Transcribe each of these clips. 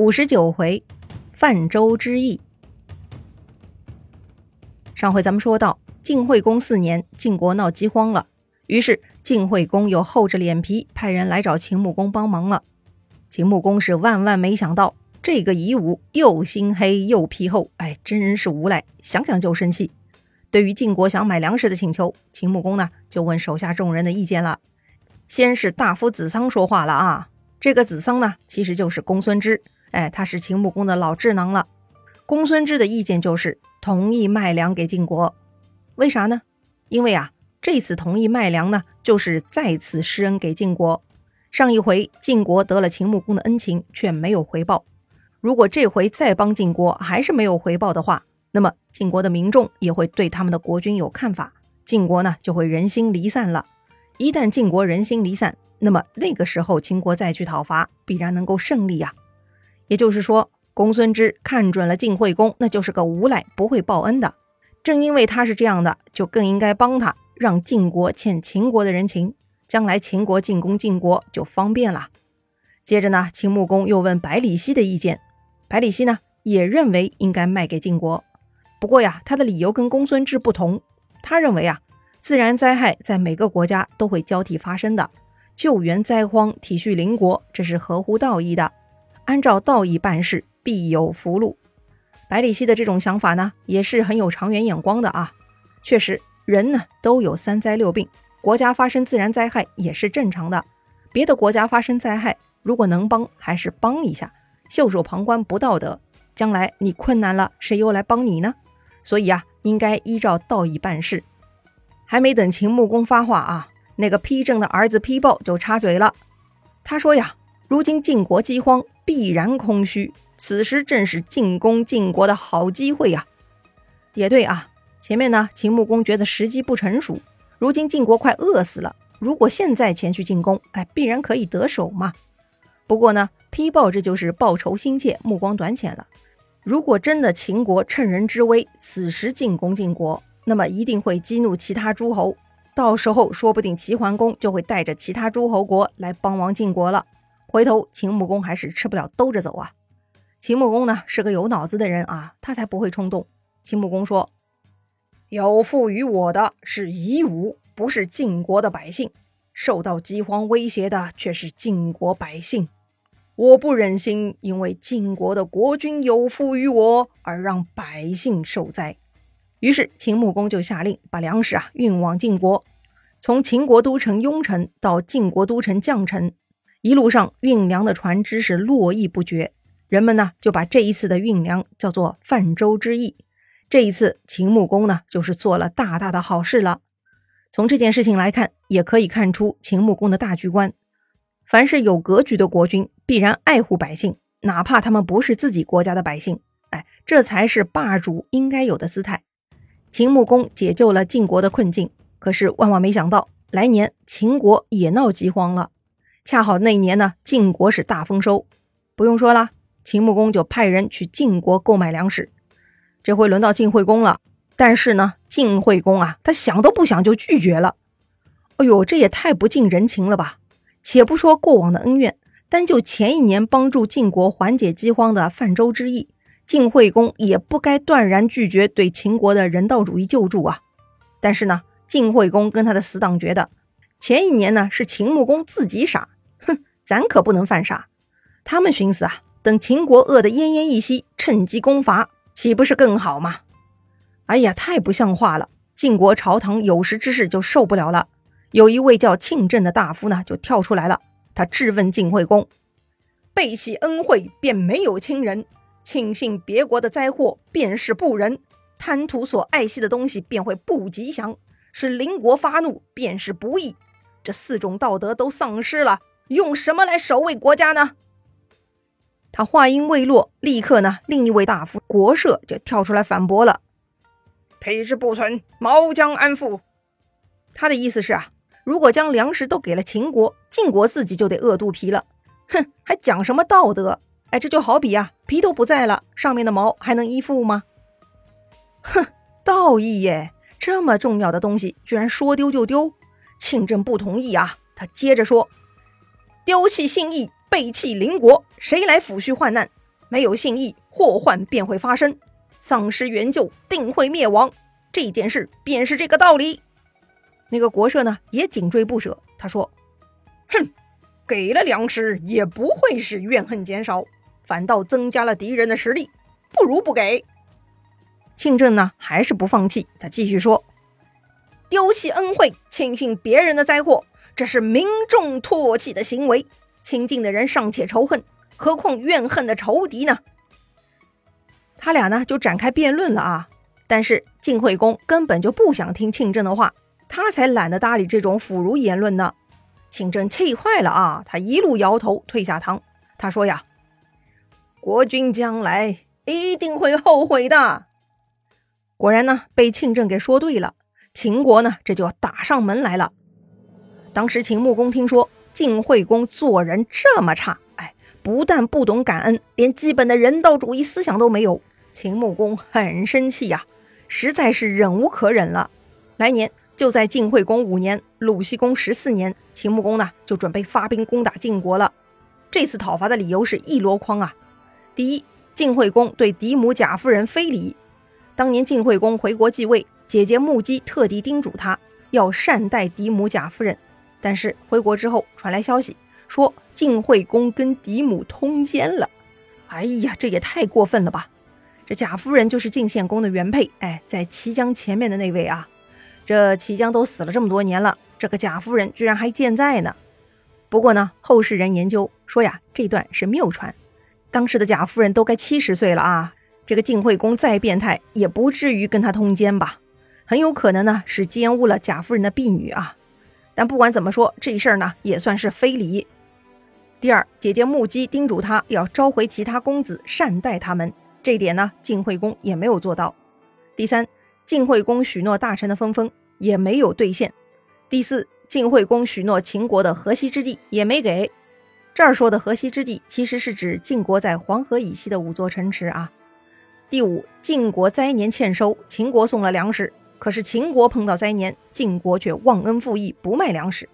五十九回，泛舟之役。上回咱们说到，晋惠公四年，晋国闹饥荒了，于是晋惠公又厚着脸皮派人来找秦穆公帮忙了。秦穆公是万万没想到，这个夷吾又心黑又皮厚，哎，真是无赖，想想就生气。对于晋国想买粮食的请求，秦穆公呢就问手下众人的意见了。先是大夫子桑说话了啊，这个子桑呢，其实就是公孙支。哎，他是秦穆公的老智囊了。公孙支的意见就是同意卖粮给晋国，为啥呢？因为啊，这次同意卖粮呢，就是再次施恩给晋国。上一回晋国得了秦穆公的恩情，却没有回报。如果这回再帮晋国还是没有回报的话，那么晋国的民众也会对他们的国君有看法，晋国呢就会人心离散了。一旦晋国人心离散，那么那个时候秦国再去讨伐，必然能够胜利呀。也就是说，公孙支看准了晋惠公，那就是个无赖，不会报恩的。正因为他是这样的，就更应该帮他，让晋国欠秦国的人情，将来秦国进攻晋国就方便了。接着呢，秦穆公又问百里奚的意见，百里奚呢也认为应该卖给晋国，不过呀，他的理由跟公孙支不同。他认为啊，自然灾害在每个国家都会交替发生的，救援灾荒、体恤邻国，这是合乎道义的。按照道义办事，必有福禄。百里奚的这种想法呢，也是很有长远眼光的啊。确实，人呢都有三灾六病，国家发生自然灾害也是正常的。别的国家发生灾害，如果能帮，还是帮一下。袖手旁观不道德。将来你困难了，谁又来帮你呢？所以啊，应该依照道义办事。还没等秦穆公发话啊，那个批政的儿子批报就插嘴了。他说呀，如今晋国饥荒。必然空虚，此时正是进攻晋国的好机会呀！也对啊，前面呢，秦穆公觉得时机不成熟，如今晋国快饿死了，如果现在前去进攻，哎，必然可以得手嘛。不过呢，丕豹这就是报仇心切，目光短浅了。如果真的秦国趁人之危，此时进攻晋国，那么一定会激怒其他诸侯，到时候说不定齐桓公就会带着其他诸侯国来帮忙晋国了。回头秦穆公还是吃不了兜着走啊！秦穆公呢是个有脑子的人啊，他才不会冲动。秦穆公说：“有负于我的是夷吾，不是晋国的百姓，受到饥荒威胁的却是晋国百姓。我不忍心因为晋国的国君有负于我而让百姓受灾。”于是秦穆公就下令把粮食啊运往晋国，从秦国都城雍城到晋国都城绛城。一路上运粮的船只是络绎不绝，人们呢就把这一次的运粮叫做泛舟之役。这一次秦穆公呢就是做了大大的好事了。从这件事情来看，也可以看出秦穆公的大局观。凡是有格局的国君，必然爱护百姓，哪怕他们不是自己国家的百姓。哎，这才是霸主应该有的姿态。秦穆公解救了晋国的困境，可是万万没想到，来年秦国也闹饥荒了。恰好那一年呢，晋国是大丰收，不用说了，秦穆公就派人去晋国购买粮食。这回轮到晋惠公了，但是呢，晋惠公啊，他想都不想就拒绝了。哎呦，这也太不近人情了吧！且不说过往的恩怨，单就前一年帮助晋国缓解饥荒的泛舟之役，晋惠公也不该断然拒绝对秦国的人道主义救助啊。但是呢，晋惠公跟他的死党觉得，前一年呢是秦穆公自己傻。哼咱可不能犯傻，他们寻思啊，等秦国饿得奄奄一息，趁机攻伐，岂不是更好吗？哎呀，太不像话了！晋国朝堂有识之士就受不了了。有一位叫庆正的大夫呢，就跳出来了，他质问晋惠公：背弃恩惠便没有亲人，庆幸别国的灾祸便是不仁，贪图所爱惜的东西便会不吉祥，使邻国发怒便是不义。这四种道德都丧失了。用什么来守卫国家呢？他话音未落，立刻呢，另一位大夫国社就跳出来反驳了：“配之不存，毛将安富？”他的意思是啊，如果将粮食都给了秦国，晋国自己就得饿肚皮了。哼，还讲什么道德？哎，这就好比啊，皮都不在了，上面的毛还能依附吗？哼，道义耶，这么重要的东西，居然说丢就丢。庆正不同意啊，他接着说。丢弃信义，背弃邻国，谁来抚恤患难？没有信义，祸患便会发生，丧失援救，定会灭亡。这件事便是这个道理。那个国社呢，也紧追不舍。他说：“哼，给了粮食也不会使怨恨减少，反倒增加了敌人的实力，不如不给。”庆正呢，还是不放弃。他继续说：“丢弃恩惠，轻信别人的灾祸，这是民众唾弃的行为。亲近的人尚且仇恨，何况怨恨的仇敌呢？”他俩呢，就展开辩论了啊。但是晋惠公根本就不想听庆政的话。他才懒得搭理这种腐儒言论呢。庆政气坏了啊！他一路摇头退下堂。他说呀：“国君将来一定会后悔的。”果然呢，被庆政给说对了。秦国呢，这就要打上门来了。当时秦穆公听说晋惠公做人这么差，哎，不但不懂感恩，连基本的人道主义思想都没有。秦穆公很生气呀，实在是忍无可忍了。来年。就在晋惠公五年、鲁僖公十四年，秦穆公呢就准备发兵攻打晋国了。这次讨伐的理由是一箩筐啊！第一，晋惠公对嫡母贾夫人非礼。当年晋惠公回国继位，姐姐目击特地叮嘱他要善待嫡母贾夫人。但是回国之后传来消息，说晋惠公跟嫡母通奸了。哎呀，这也太过分了吧！这贾夫人就是晋献公的原配，哎，在齐姜前面的那位啊。这齐姜都死了这么多年了，这个贾夫人居然还健在呢。不过呢，后世人研究说呀，这段是谬传。当时的贾夫人都该七十岁了啊，这个晋惠公再变态也不至于跟他通奸吧？很有可能呢是奸污了贾夫人的婢女啊。但不管怎么说，这事儿呢也算是非礼。第二，姐姐目击叮嘱他要召回其他公子，善待他们，这点呢晋惠公也没有做到。第三。晋惠公许诺大臣的分封也没有兑现。第四，晋惠公许诺秦国的河西之地也没给。这儿说的河西之地，其实是指晋国在黄河以西的五座城池啊。第五，晋国灾年欠收，秦国送了粮食，可是秦国碰到灾年，晋国却忘恩负义，不卖粮食。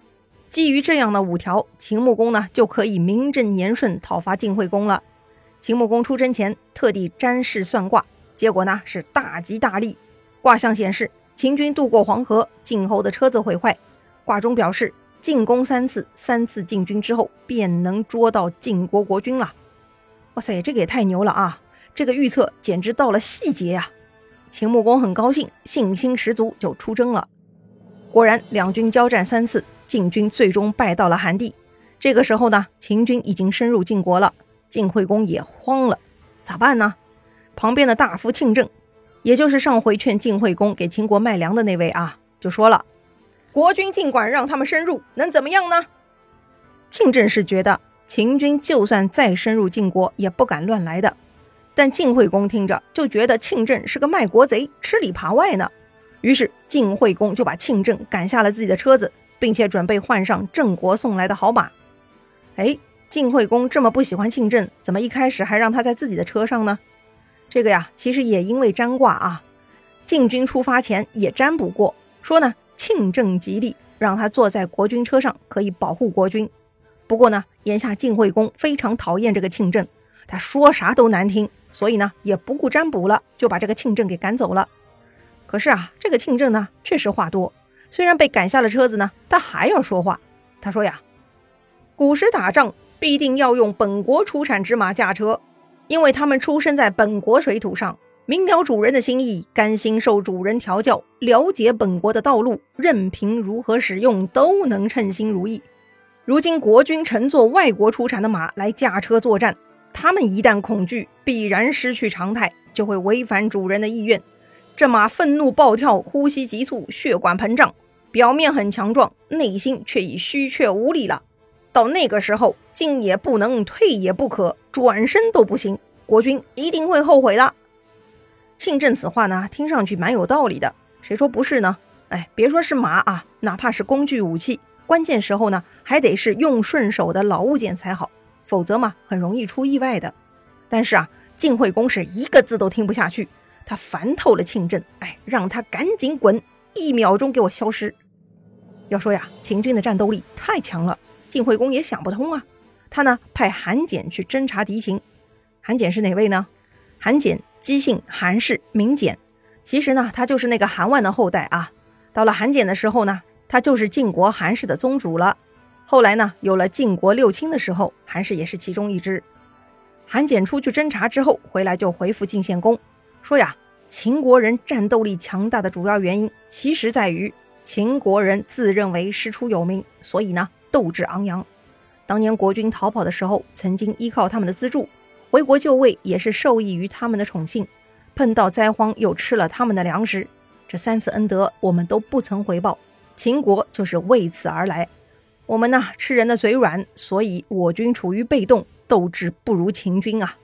基于这样的五条，秦穆公呢就可以名正言顺讨伐晋惠公了。秦穆公出征前特地占事算卦，结果呢是大吉大利。卦象显示，秦军渡过黄河，晋后的车子毁坏。卦中表示，进攻三次，三次进军之后，便能捉到晋国国君了。哇塞，这个也太牛了啊！这个预测简直到了细节呀！秦穆公很高兴，信心十足，就出征了。果然，两军交战三次，晋军最终败到了韩地。这个时候呢，秦军已经深入晋国了，晋惠公也慌了，咋办呢？旁边的大夫庆正。也就是上回劝晋惠公给秦国卖粮的那位啊，就说了：“国君尽管让他们深入，能怎么样呢？”庆正是觉得秦军就算再深入晋国，也不敢乱来的。但晋惠公听着就觉得庆正是个卖国贼，吃里扒外呢。于是晋惠公就把庆正赶下了自己的车子，并且准备换上郑国送来的好马。哎，晋惠公这么不喜欢庆正，怎么一开始还让他在自己的车上呢？这个呀，其实也因为占卦啊，晋军出发前也占卜过，说呢庆正吉利，让他坐在国君车上可以保护国君。不过呢，眼下晋惠公非常讨厌这个庆正，他说啥都难听，所以呢也不顾占卜了，就把这个庆正给赶走了。可是啊，这个庆正呢确实话多，虽然被赶下了车子呢，他还要说话。他说呀，古时打仗必定要用本国出产之马驾车。因为他们出生在本国水土上，明了主人的心意，甘心受主人调教，了解本国的道路，任凭如何使用都能称心如意。如今国君乘坐外国出产的马来驾车作战，他们一旦恐惧，必然失去常态，就会违反主人的意愿。这马愤怒暴跳，呼吸急促，血管膨胀，表面很强壮，内心却已虚怯无力了。到那个时候，进也不能，退也不可，转身都不行，国君一定会后悔的。庆正此话呢，听上去蛮有道理的，谁说不是呢？哎，别说是马啊，哪怕是工具武器，关键时候呢，还得是用顺手的老物件才好，否则嘛，很容易出意外的。但是啊，晋惠公是一个字都听不下去，他烦透了庆正，哎，让他赶紧滚，一秒钟给我消失。要说呀，秦军的战斗力太强了。晋惠公也想不通啊，他呢派韩简去侦察敌情，韩简是哪位呢？韩简，姬姓，韩氏，名简。其实呢，他就是那个韩万的后代啊。到了韩简的时候呢，他就是晋国韩氏的宗主了。后来呢，有了晋国六卿的时候，韩氏也是其中一支。韩简出去侦查之后回来，就回复晋献公说呀：“秦国人战斗力强大的主要原因，其实在于秦国人自认为师出有名，所以呢，斗志昂扬。当年国君逃跑的时候，曾经依靠他们的资助；回国就位，也是受益于他们的宠幸。碰到灾荒，又吃了他们的粮食，这三次恩德我们都不曾回报。秦国就是为此而来。我们呢，吃人的嘴软，所以我军处于被动。”斗志不如秦军啊，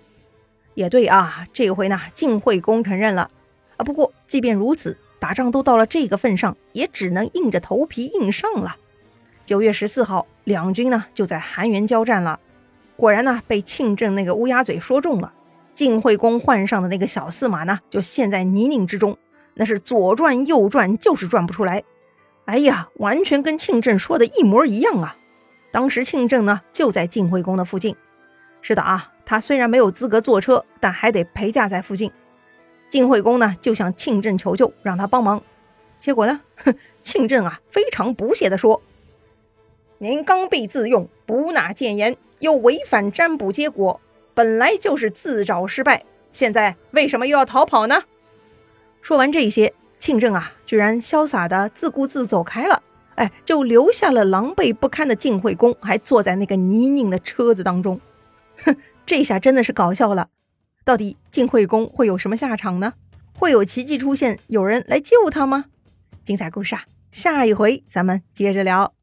也对啊，这回呢，晋惠公承认了啊。不过，即便如此，打仗都到了这个份上，也只能硬着头皮硬上了。九月十四号，两军呢就在韩原交战了。果然呢，被庆正那个乌鸦嘴说中了。晋惠公换上的那个小驷马呢，就陷在泥泞之中，那是左转右转，就是转不出来。哎呀，完全跟庆正说的一模一样啊！当时庆正呢就在晋惠公的附近。是的啊，他虽然没有资格坐车，但还得陪驾在附近。晋惠公呢就向庆正求救，让他帮忙。结果呢，哼，庆正啊非常不屑地说：“您刚愎自用，不纳谏言，又违反占卜结果，本来就是自找失败。现在为什么又要逃跑呢？”说完这些，庆正啊居然潇洒的自顾自走开了，哎，就留下了狼狈不堪的晋惠公，还坐在那个泥泞的车子当中。哼，这下真的是搞笑了。到底晋惠公会有什么下场呢？会有奇迹出现，有人来救他吗？精彩故事啊，下一回咱们接着聊。